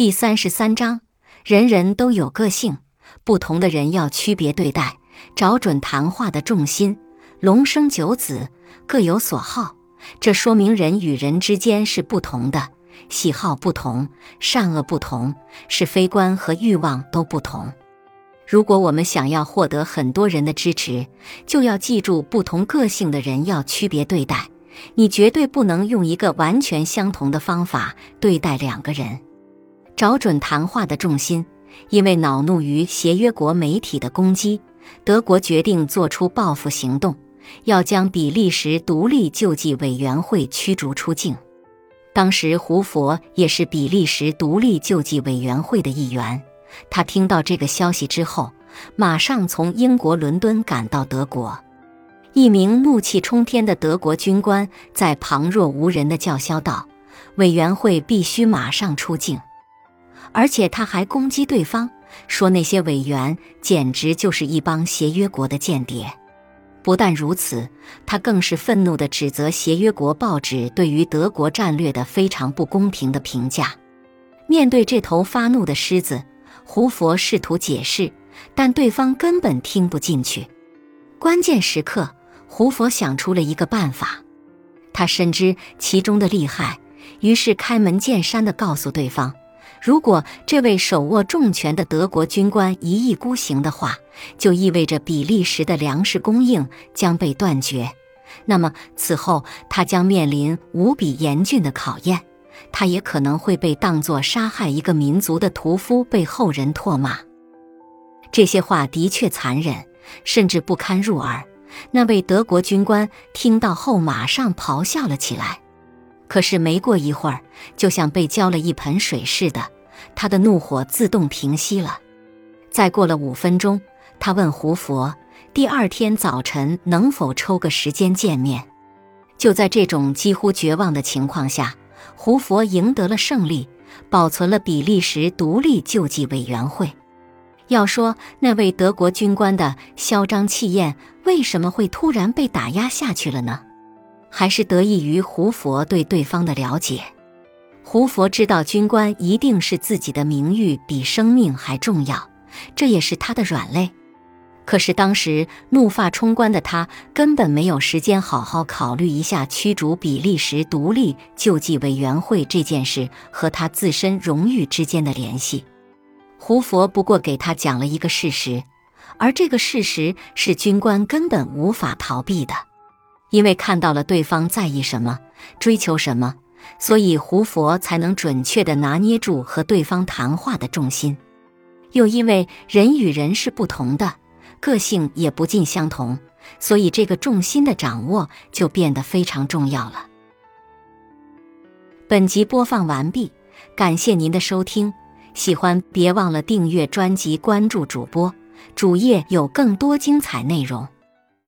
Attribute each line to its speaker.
Speaker 1: 第三十三章，人人都有个性，不同的人要区别对待，找准谈话的重心。龙生九子，各有所好，这说明人与人之间是不同的，喜好不同，善恶不同，是非观和欲望都不同。如果我们想要获得很多人的支持，就要记住不同个性的人要区别对待。你绝对不能用一个完全相同的方法对待两个人。找准谈话的重心，因为恼怒于协约国媒体的攻击，德国决定做出报复行动，要将比利时独立救济委员会驱逐出境。当时胡佛也是比利时独立救济委员会的一员。他听到这个消息之后，马上从英国伦敦赶到德国。一名怒气冲天的德国军官在旁若无人的叫嚣道：“委员会必须马上出境！”而且他还攻击对方，说那些委员简直就是一帮协约国的间谍。不但如此，他更是愤怒地指责协约国报纸对于德国战略的非常不公平的评价。面对这头发怒的狮子，胡佛试图解释，但对方根本听不进去。关键时刻。胡佛想出了一个办法，他深知其中的厉害，于是开门见山地告诉对方：如果这位手握重权的德国军官一意孤行的话，就意味着比利时的粮食供应将被断绝。那么此后他将面临无比严峻的考验，他也可能会被当作杀害一个民族的屠夫被后人唾骂。这些话的确残忍，甚至不堪入耳。那位德国军官听到后，马上咆哮了起来。可是没过一会儿，就像被浇了一盆水似的，他的怒火自动平息了。再过了五分钟，他问胡佛：“第二天早晨能否抽个时间见面？”就在这种几乎绝望的情况下，胡佛赢得了胜利，保存了比利时独立救济委员会。要说那位德国军官的嚣张气焰为什么会突然被打压下去了呢？还是得益于胡佛对对方的了解。胡佛知道军官一定是自己的名誉比生命还重要，这也是他的软肋。可是当时怒发冲冠的他根本没有时间好好考虑一下驱逐比利时独立救济委员会这件事和他自身荣誉之间的联系。胡佛不过给他讲了一个事实，而这个事实是军官根本无法逃避的，因为看到了对方在意什么、追求什么，所以胡佛才能准确地拿捏住和对方谈话的重心。又因为人与人是不同的，个性也不尽相同，所以这个重心的掌握就变得非常重要了。本集播放完毕，感谢您的收听。喜欢别忘了订阅专辑，关注主播，主页有更多精彩内容。